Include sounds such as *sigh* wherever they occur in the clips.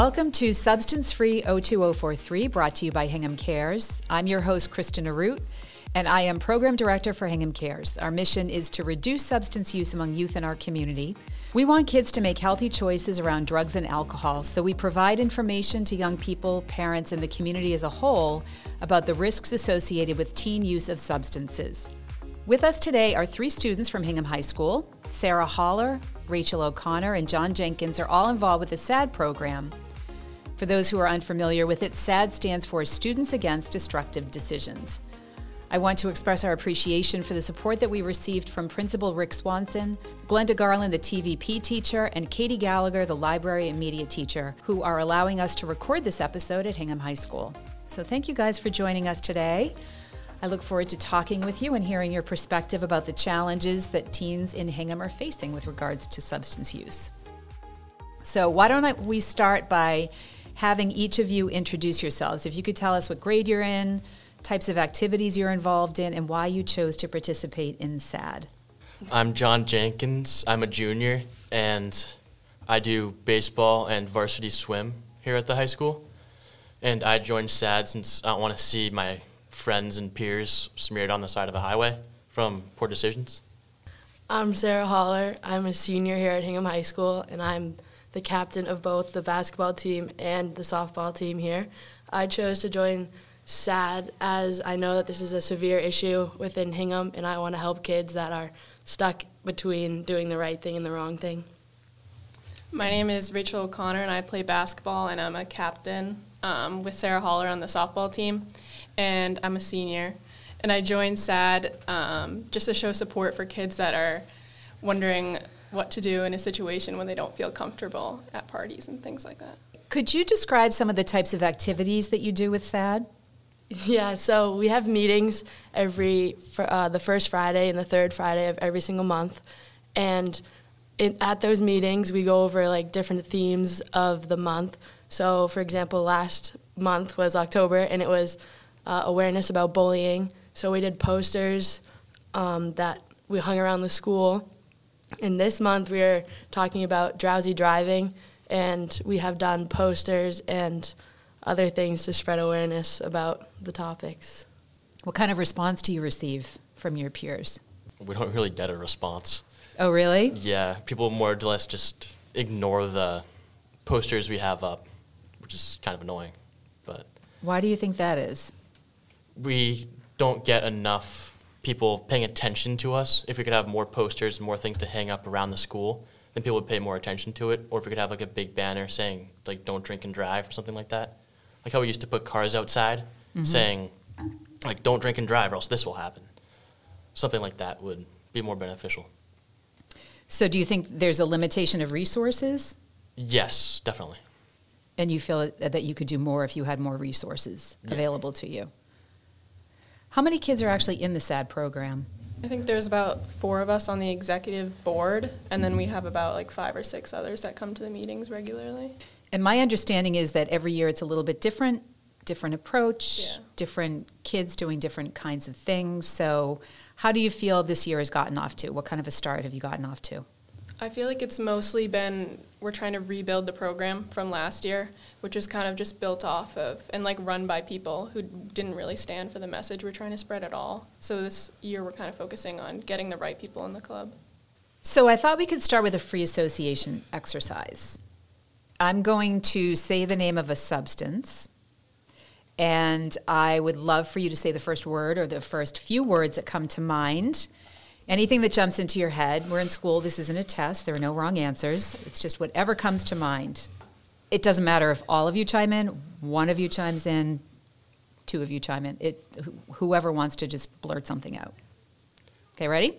Welcome to Substance Free 02043, brought to you by Hingham Cares. I'm your host, Kristen Root, and I am Program Director for Hingham Cares. Our mission is to reduce substance use among youth in our community. We want kids to make healthy choices around drugs and alcohol, so we provide information to young people, parents, and the community as a whole about the risks associated with teen use of substances. With us today are three students from Hingham High School. Sarah Holler, Rachel O'Connor, and John Jenkins are all involved with the SADD program. For those who are unfamiliar with it, SADD stands for Students Against Destructive Decisions. I want to express our appreciation for the support that we received from Principal Rick Swanson, Glenda Garland, the TVP teacher, and Katie Gallagher, the library and media teacher, who are allowing us to record this episode at Hingham High School. So thank you guys for joining us today. I look forward to talking with you and hearing your perspective about the challenges that teens in Hingham are facing with regards to substance use. So, why don't I, we start by having each of you introduce yourselves? If you could tell us what grade you're in, types of activities you're involved in, and why you chose to participate in SADD. I'm John Jenkins. I'm a junior, and I do baseball and varsity swim here at the high school. And I joined SADD since I don't want to see my friends and peers smeared on the side of a highway from poor decisions. I'm Sarah Holler. I'm a senior here at Hingham High School, and I'm the captain of both the basketball team and the softball team here. I chose to join SADD as I know that this is a severe issue within Hingham, and I want to help kids that are stuck between doing the right thing and the wrong thing. My name is Rachel O'Connor, and I play basketball, and I'm a captain um, with Sarah Holler on the softball team, and I'm a senior. And I joined SADD um, just to show support for kids that are wondering what to do in a situation when they don't feel comfortable at parties and things like that. Could you describe some of the types of activities that you do with SADD? Yeah, so we have meetings every uh, the first Friday and the third Friday of every single month, and it, at those meetings we go over like different themes of the month. So, for example, last month was October, and it was uh, awareness about bullying. So we did posters um, that we hung around the school. And this month we are talking about drowsy driving, and we have done posters and other things to spread awareness about the topics. What kind of response do you receive from your peers? We don't really get a response. Oh, really? Yeah, people more or less just ignore the posters we have up, which is kind of annoying. But why do you think that is? We don't get enough people paying attention to us. If we could have more posters and more things to hang up around the school, then people would pay more attention to it. Or if we could have like a big banner saying like "Don't drink and drive" or something like that, like how we used to put cars outside mm-hmm. saying like don't drink and drive or else this will happen something like that would be more beneficial so do you think there's a limitation of resources yes definitely and you feel that you could do more if you had more resources yeah. available to you how many kids are actually in the SADD program I think there's about four of us on the executive board, and then we have about like five or six others that come to the meetings regularly. And my understanding is that every year it's a little bit different, different approach, yeah. different kids doing different kinds of things. So, how do you feel this year has gotten off to? What kind of a start have you gotten off to? I feel like it's mostly been we're trying to rebuild the program from last year, which is kind of just built off of and like run by people who didn't really stand for the message we're trying to spread at all. So this year we're kind of focusing on getting the right people in the club. So I thought we could start with a free association exercise. I'm going to say the name of a substance, and I would love for you to say the first word or the first few words that come to mind. Anything that jumps into your head. We're in school, this isn't a test, there are no wrong answers. It's just whatever comes to mind. It doesn't matter if all of you chime in, one of you chimes in, two of you chime in. It, wh- whoever wants to just blurt something out. Okay, ready?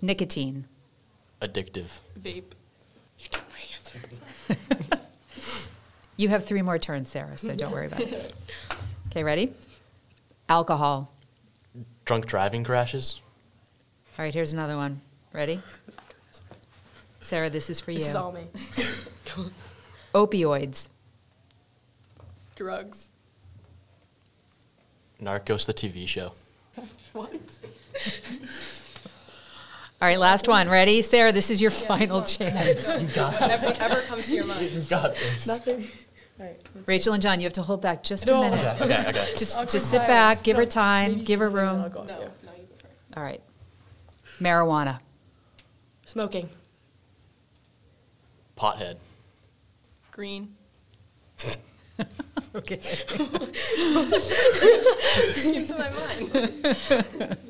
Nicotine. Addictive. Vape. You took my answer. *laughs* You have three more turns, Sarah, so don't worry about it. *laughs* Okay, ready? Alcohol. Drunk driving crashes. All right, here's another one. Ready? Sarah, this is for This you. is all me. *laughs* Opioids. Drugs. Narcos, the TV show. *laughs* what? All right, last one. Ready? Sarah, this is your final chance. *laughs* you got Whatever, whatever comes to your mind. You got this. Nothing. Right. Rachel and John, you have to hold back just a minute. Okay, okay, okay. Just, Awkward just sit back, give her time, give her room. No, no, you go first. All right. Marijuana. Smoking. Pothead. Green. *laughs* Okay. Came to my mind. *laughs*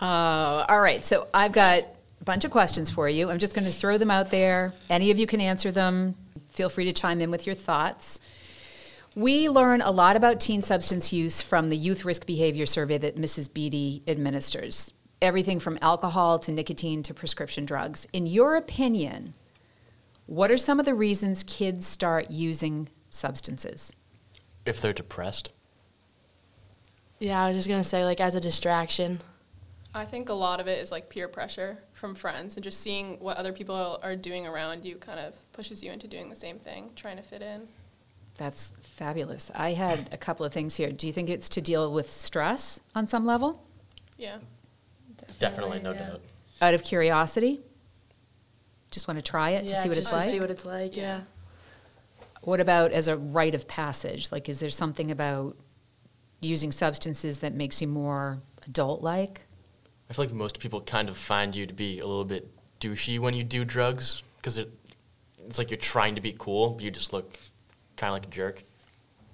Uh, all right, so I've got a bunch of questions for you. I'm just going to throw them out there. Any of you can answer them. Feel free to chime in with your thoughts. We learn a lot about teen substance use from the Youth Risk Behavior Survey that Mrs. Beatty administers. Everything from alcohol to nicotine to prescription drugs. In your opinion, what are some of the reasons kids start using substances? If they're depressed. Yeah, I was just gonna say like as a distraction. I think a lot of it is like peer pressure from friends and just seeing what other people are doing around you kind of pushes you into doing the same thing, trying to fit in. That's fabulous. I had a couple of things here. Do you think it's to deal with stress on some level? Yeah. Definitely, no yeah. doubt. Out of curiosity? Just want to try it to see what just it's to see like? what it's like. Yeah. What about as a rite of passage? Like, is there something about using substances that makes you more adult-like? I feel like most people kind of find you to be a little bit douchey when you do drugs because it, it's like you're trying to be cool, but you just look kind of like a jerk.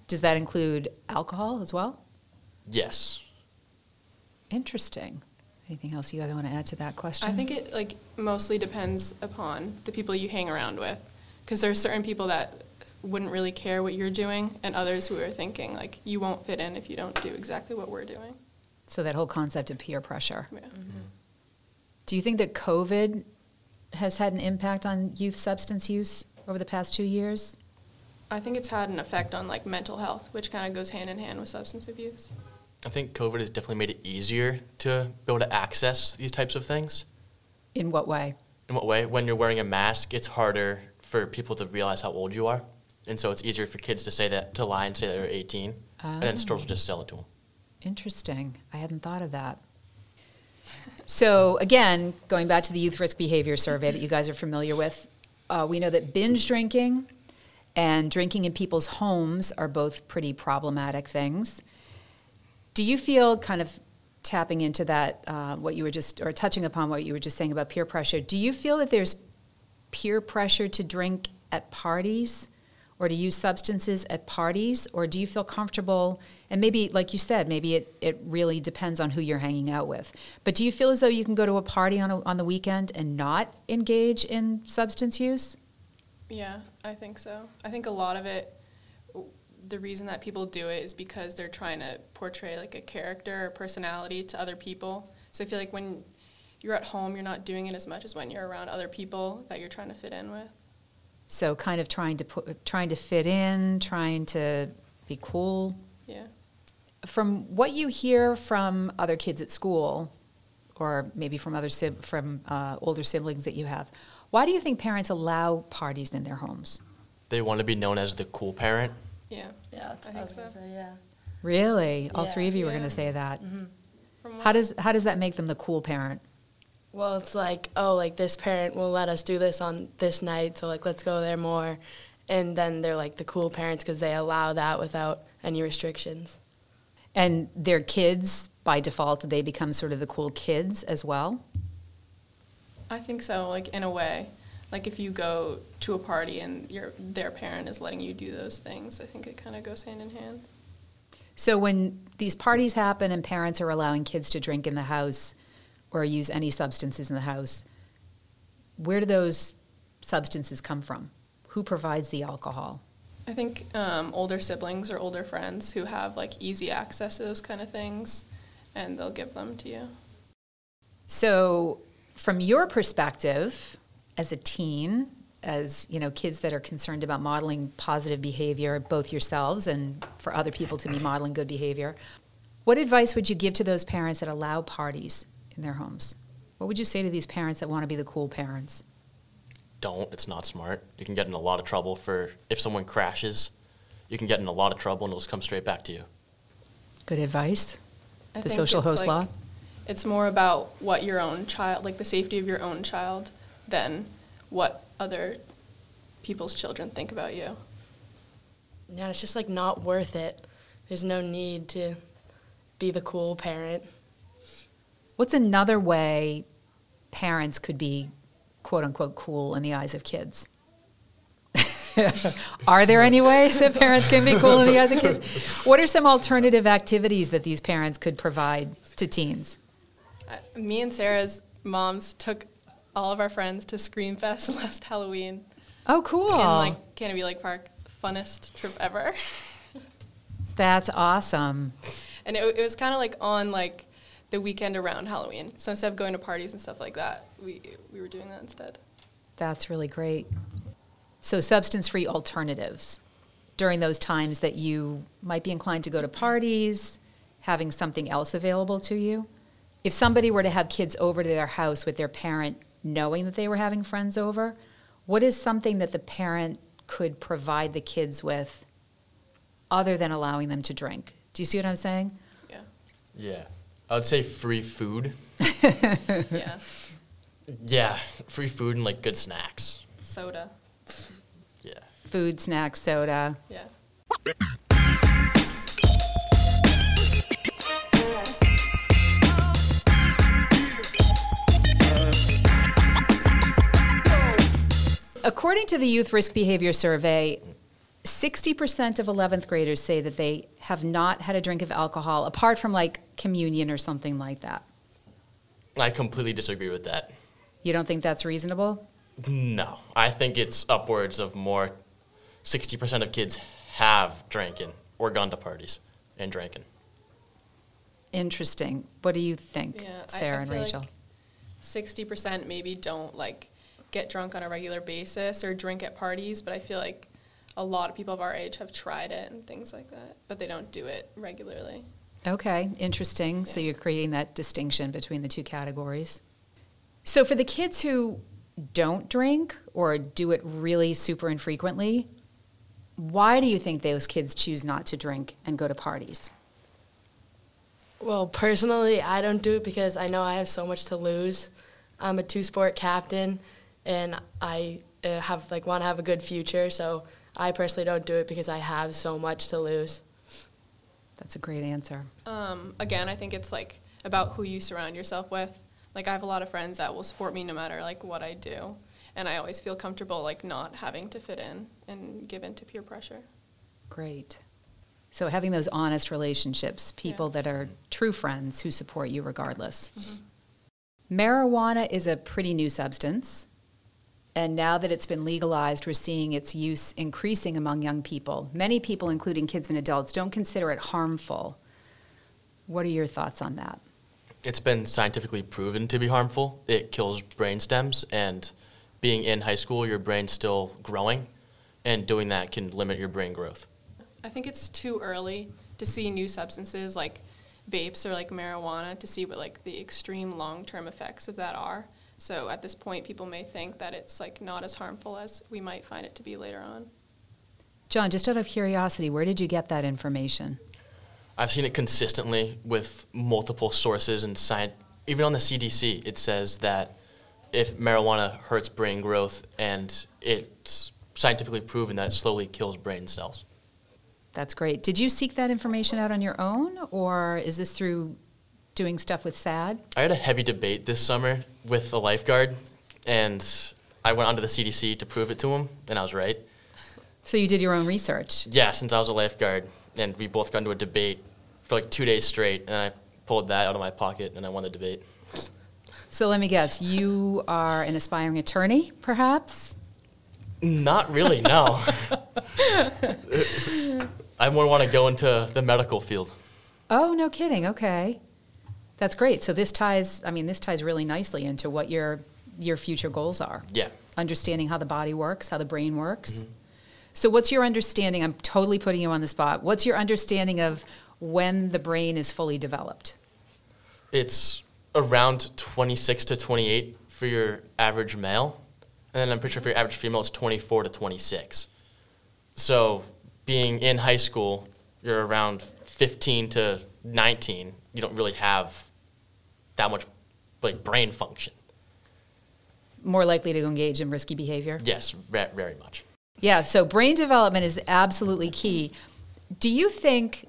Does that include alcohol as well? Yes. Interesting. Anything else you guys want to add to that question? I think it like mostly depends upon the people you hang around with, because there are certain people that wouldn't really care what you're doing, and others who are thinking like you won't fit in if you don't do exactly what we're doing. so. That whole concept of peer pressure. Yeah. Mm-hmm. Do you think that COVID has had an impact on youth substance use over the past two years? I think it's had an effect on like mental health, which kind of goes hand in hand with substance abuse. I think COVID has definitely made it easier to be able to access these types of things. In what way? In what way? When you're wearing a mask, it's harder for people to realize how old you are. And so it's easier for kids to say that, to lie and say that they're 18. And then stores will just sell it to them. Interesting. I hadn't thought of that. So, again, going back to the Youth Risk Behavior Survey that you guys are familiar with, uh, we know that binge drinking and drinking in people's homes are both pretty problematic things. Do you feel kind of tapping into that, uh, what you were just, or touching upon what you were just saying about peer pressure? Do you feel that there's peer pressure to drink at parties or to use substances at parties? Or do you feel comfortable? And maybe, like you said, maybe it, it really depends on who you're hanging out with. But do you feel as though you can go to a party on, a, on the weekend and not engage in substance use? Yeah, I think so. I think a lot of it, the reason that people do it is because they're trying to portray like a character or personality to other people. So I feel like when you're at home, you're not doing it as much as when you're around other people that you're trying to fit in with. So, kind of trying to put, trying to fit in, trying to be cool. Yeah. From what you hear from other kids at school, or maybe from other sib- from uh, older siblings that you have, why do you think parents allow parties in their homes? They want to be known as the cool parent. Yeah. Yeah, that's I what I was think so. say. Yeah. Really, all Yeah. three of you were going to say that. Mm-hmm. From How does how does that make them the cool parent? Well, it's like, oh, like this parent will let us do this on this night, so like let's go there more. And then they're like the cool parents because they allow that without any restrictions. And their kids, by default, they become sort of the cool kids as well. I think so, like in a way. Like if you go to a party and your their parent is letting you do those things, I think it kind of goes hand in hand. So when these parties happen and parents are allowing kids to drink in the house or use any substances in the house, where do those substances come from? Who provides the alcohol? I think um, older siblings or older friends who have like easy access to those kind of things, and they'll give them to you. So, from your perspective as a teen, as you know, kids that are concerned about modeling positive behavior, both yourselves and for other people to be modeling good behavior, what advice would you give to those parents that allow parties in their homes? What would you say to these parents that want to be the cool parents? Don't. It's not smart. You can get in a lot of trouble for if someone crashes. You can get in a lot of trouble and it'll just come straight back to you. Good advice. I The think social host like, law. It's more about what your own child, like the safety of your own child, than what other people's children think about you. Yeah, it's just like not worth it. There's no need to be the cool parent. What's another way parents could be quote unquote cool in the eyes of kids? *laughs* are there any ways that parents can be cool in the eyes of kids? What are some alternative activities that these parents could provide to teens? Uh, me and Sarah's moms took all of our friends to Screamfest *laughs* last Halloween Oh, cool. in like Canopy Lake Park. Funnest trip ever. *laughs* That's awesome. And it, it was kind of like on like the weekend around Halloween. So instead of going to parties and stuff like that, we we were doing that instead. That's really great. So, substance free alternatives during those times that you might be inclined to go to parties, having something else available to you. If somebody were to have kids over to their house with their parent knowing that they were having friends over, what is something that the parent could provide the kids with other than allowing them to drink? Do you see what I'm saying? Yeah. Yeah. I would say free food. *laughs* Yeah. Yeah, free food and like good snacks. Soda. Yeah. Food, snacks, soda. Yeah. According to the Youth Risk Behavior Survey, 60% of 11th graders say that they have not had a drink of alcohol apart from like communion or something like that. I completely disagree with that. You don't think that's reasonable? No, I think it's upwards of more. 60% of kids have drinking or gone to parties and drinking. Interesting. What do you think, Yeah. Sarah I and Rachel? Like Sixty percent maybe don't like get drunk on a regular basis or drink at parties, but I feel like a lot of people of our age have tried it and things like that, but they don't do it regularly. Okay, interesting. So you're creating that distinction between the two categories. So for the kids who don't drink or do it really super infrequently, why do you think those kids choose not to drink and go to parties? Well, personally, I don't do it because I know I have so much to lose. I'm a two sport captain, and I uh, have like want to have a good future. So I personally don't do it because I have so much to lose. That's a great answer. Um, again, I think it's like about who you surround yourself with. Like I have a lot of friends that will support me no matter like what I do, and I always feel comfortable like not having to fit in and give in to peer pressure. Great. So having those honest relationships, people Yeah. that are true friends who support you regardless. Marijuana is a pretty new substance. And now that it's been legalized, we're seeing its use increasing among young people. Many people, including kids and adults, don't consider it harmful. What are your thoughts on that? It's been scientifically proven to be harmful. It kills brain stems, and being in high school, your brain's still growing, and doing that can limit your brain growth. I think it's too early to see new substances like vapes or like marijuana to see what like the extreme long-term effects of that are. So at this point, people may think that it's like not as harmful as we might find it to be later on. John, just out of curiosity, where did you get that information? I've seen it consistently with multiple sources and science. Even on the CDC, it says that if marijuana hurts brain growth, and it's scientifically proven that it slowly kills brain cells. That's great. Did you seek that information out on your own, or is this through doing stuff with SADD? I had a heavy debate this summer with a lifeguard, and I went onto the CDC to prove it to him, and I was right. So you did your own research. Yeah, since I was a lifeguard, and we both got into a debate for like two days straight, and I pulled that out of my pocket, and I won the debate. So let me guess, you are an aspiring attorney, perhaps? Not really, no. *laughs* I more want to go into the medical field. Oh, no kidding. Okay. That's great. So this ties, I mean, this ties really nicely into what your your future goals are. Yeah. Understanding how the body works, how the brain works. So what's your understanding? I'm totally putting you on the spot. What's your understanding of when the brain is fully developed? It's around 26 to 28 for your average male, and then I'm pretty sure for your average female, it's 24 to 26. So, being in high school, you're around 15 to 19. You don't really have that much like brain function. More likely to engage in risky behavior? Yes, ve- very much. Yeah, so brain development is absolutely key. Do you think,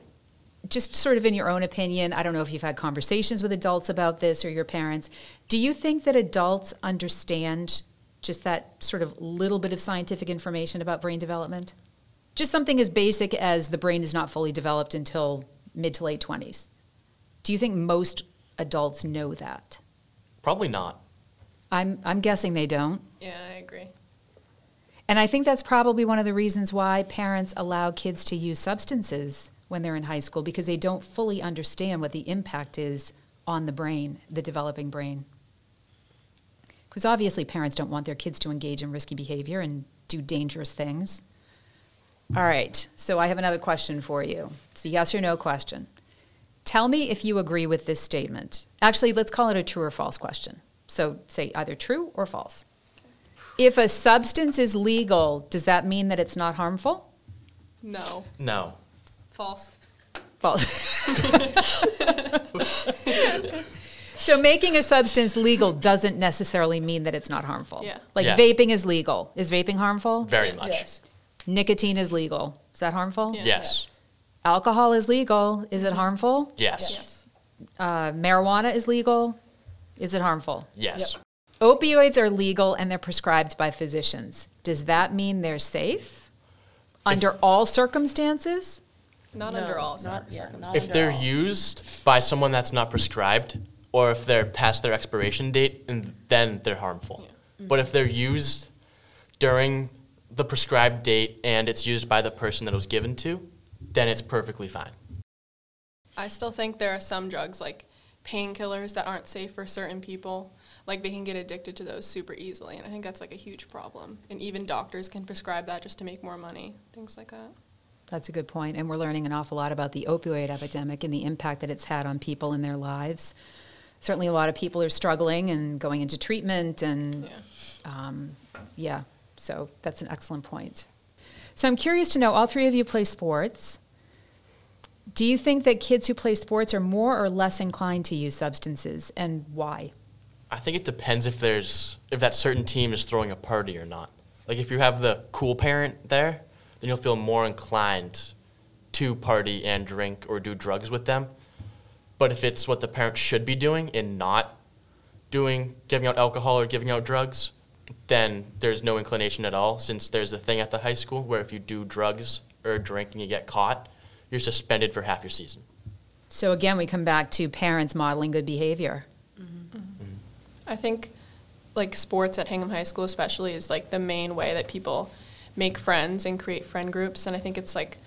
just sort of in your own opinion, I don't know if you've had conversations with adults about this or your parents, do you think that adults understand just that sort of little bit of scientific information about brain development? Just something as basic as the brain is not fully developed until mid to late 20s. Do you think most adults know that? Probably not. I'm, I'm guessing they don't. Yeah, I agree. And I think that's probably one of the reasons why parents allow kids to use substances when they're in high school because they don't fully understand what the impact is on the brain, the developing brain. Because obviously, parents don't want their kids to engage in risky behavior and do dangerous things. All right, so I have another question for you. It's a yes or no question. Tell me if you agree with this statement. Actually, let's call it a true or false question. So say either true or false. If a substance is legal, does that mean that it's not harmful? No. No. False. False. *laughs* so making a substance legal doesn't necessarily mean that it's not harmful. Yeah. Like Yeah. vaping is legal. Is vaping harmful? Very much. Yes. Nicotine is legal. Is that harmful? Yeah. Yes. Alcohol is legal. Is it harmful? Yes. Yes. Uh, marijuana is legal. Is it harmful? Yes. Opioids are legal and they're prescribed by physicians. Does that mean they're safe under all circumstances? Not No, under all not- yeah, circumstances. not If they're all. used by someone that's not prescribed, or if they're past their expiration date, and then they're harmful. But if they're used during the prescribed date and it's used by the person that it was given to, then it's perfectly fine. I still think there are some drugs like painkillers that aren't safe for certain people. Like they can get addicted to those super easily, and I think that's like a huge problem. And even doctors can prescribe that just to make more money, things like that. That's a good point. And we're learning an awful lot about the opioid epidemic and the impact that it's had on people in their lives. Certainly, a lot of people are struggling and going into treatment, and Yeah. um, yeah, so that's an excellent point. So, I'm curious to know all three of you play sports. Do you think that kids who play sports are more or less inclined to use substances, and why? I think it depends if there's if that certain team is throwing a party or not. Like if you have the cool parent there, then you'll feel more inclined to party and drink or do drugs with them. But if it's what the parent should be doing and not doing giving out alcohol or giving out drugs, then there's no inclination at all since there's a thing at the high school where if you do drugs or drink and you get caught, you're suspended for half your season. So, again, we come back to parents modeling good behavior. Mm-hmm. I think like sports at Hingham High School especially is like the main way that people make friends and create friend groups and I think it's like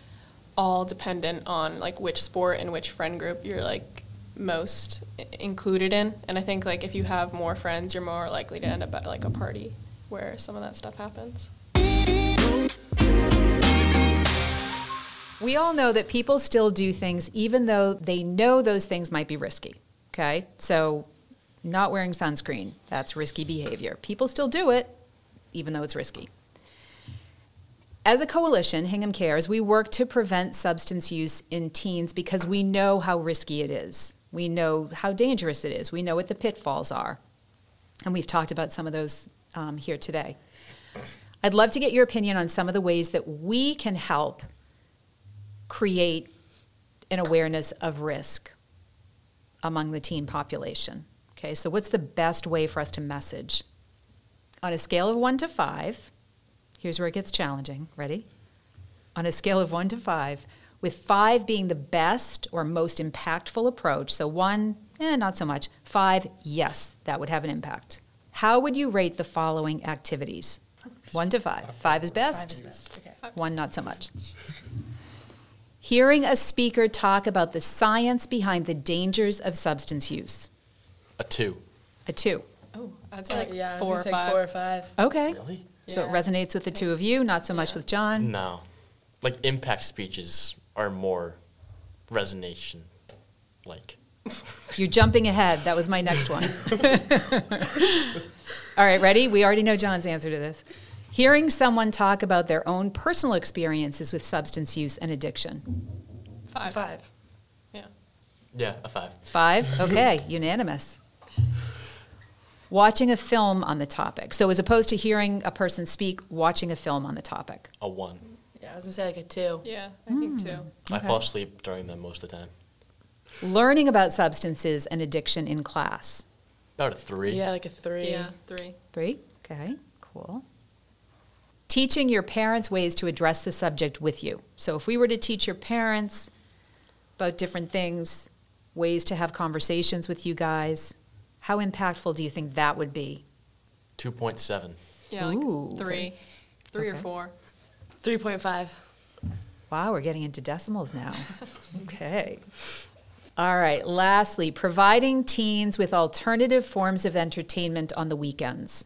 all dependent on like which sport and which friend group you're like most i- included in and I think like if you have more friends you're more likely to end up at like a party where some of that stuff happens. We all know that people still do things even though they know those things might be risky. Okay? So, not wearing sunscreen, that's risky behavior. People still do it even though it's risky. As a coalition, Hingham Cares, we work to prevent substance use in teens because we know how risky it is. We know how dangerous it is. We know what the pitfalls are. And we've talked about some of those um, here today. I'd love to get your opinion on some of the ways that we can help create an awareness of risk among the teen population. Okay, so what's the best way for us to message? On a scale of one to five, here's where it gets challenging. Ready? On a scale of one to five, with five being the best or most impactful approach, so one, eh, not so much, five, yes, that would have an impact. How would you rate the following activities? One to five. Five is best. Five is best. Okay. One, not so much. Hearing a speaker talk about the science behind the dangers of substance use. A two. A two. Oh, I'd uh, like yeah, four or say five. four or five. Okay. Really? So it resonates with the two of you, not so much Yeah. with John. No. Like impact speeches are more resonation like. *laughs* You're jumping ahead. That was my next one. *laughs* *laughs* All right, ready? We already know John's answer to this. Hearing someone talk about their own personal experiences with substance use and addiction. Five. Five. Yeah. Yeah, a five. Five? *laughs* Okay, unanimous. Watching a film on the topic. So as opposed to hearing a person speak, watching a film on the topic. A one. Yeah, I was gonna say like a two. Yeah, I think hmm. too. I fall asleep during them most of the time. Learning about substances and addiction in class. About a three. Yeah, like a three. Yeah, three. Three? Okay, cool. Teaching your parents ways to address the subject with you. So if we were to teach your parents about different things, ways to have conversations with you guys, how impactful do you think that would be? 2.7. Yeah, like Ooh, okay. three. Three or four. Three point five. Wow, we're getting into decimals now. *laughs* okay. All right. Lastly, providing teens with alternative forms of entertainment on the weekends.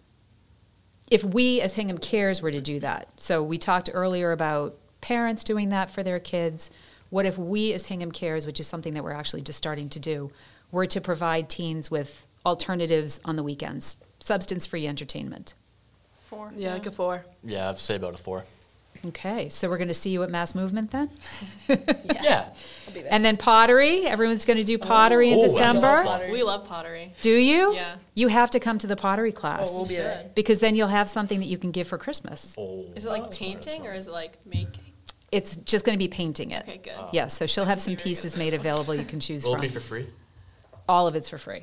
If we as Hingham Cares were to do that, so we talked earlier about parents doing that for their kids. What if we as Hingham Cares, which is something that we're actually just starting to do, were to provide teens with alternatives on the weekends, substance free entertainment? Four. Yeah, like a four. Yeah, I'd say about a four. Okay, so we're going to see you at Mass Movement then? *laughs* Yeah. yeah. And then pottery. Everyone's going to do pottery in Oh, that sounds December. fun. We love pottery. Do you? Yeah. You have to come to the pottery class Oh, we'll be there. because then you'll have something that you can give for Christmas. Oh. Is it like painting or is it like making? It's just going to be painting it. Okay, good. Yes, so she'll have some pieces made available you can choose Will it from. be for free? All of it's for free.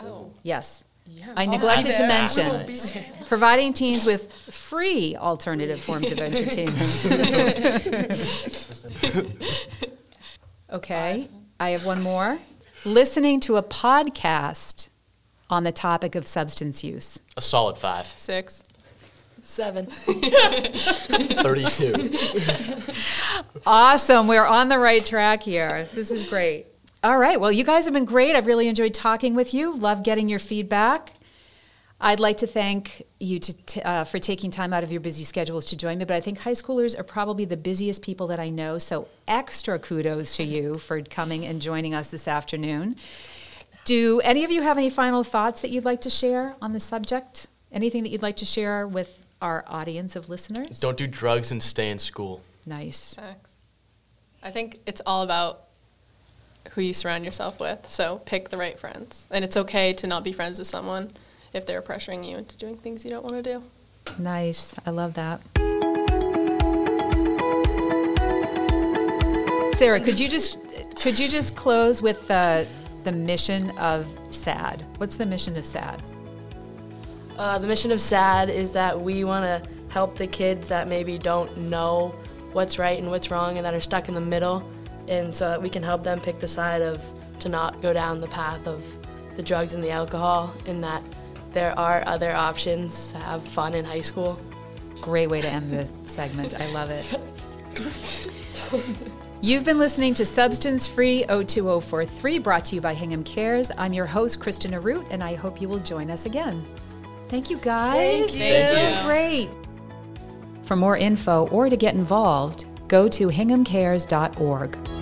Oh. Yes. Yeah. I neglected to mention I'll be there. providing teens with free alternative forms of entertainment. *laughs* okay, I have one more. Listening to a podcast on the topic of substance use. A solid five. Six. Seven. *laughs* *laughs* 32. Awesome. We're on the right track here. This is great. All right. Well, you guys have been great. I've really enjoyed talking with you. Love getting your feedback. I'd like to thank you to, t- uh, for taking time out of your busy schedules to join me, but I think high schoolers are probably the busiest people that I know. So, extra kudos to you for coming and joining us this afternoon. Do any of you have any final thoughts that you'd like to share on the subject? Anything that you'd like to share with our audience of listeners? Don't do drugs and stay in school. Nice. Facts. I think it's all about who you surround yourself with. So pick the right friends. And it's okay to not be friends with someone if they're pressuring you into doing things you don't want to do. Nice. I love that. Sarah, could you just could you just close with the the mission of SADD? What's the mission of SADD? Uh, the mission of SADD is that we want to help the kids that maybe don't know what's right and what's wrong and that are stuck in the middle, and so that we can help them pick the side of to not go down the path of the drugs and the alcohol, and that there are other options to have fun in high school. Great way to end the *laughs* segment. I love it. *laughs* You've been listening to Substance Free 02043, brought to you by Hingham Cares. I'm your host, Kristen Root, and I hope you will join us again. Thank you, guys. Thank you. This was you. great. For more info or to get involved, go to hinghamcares.org.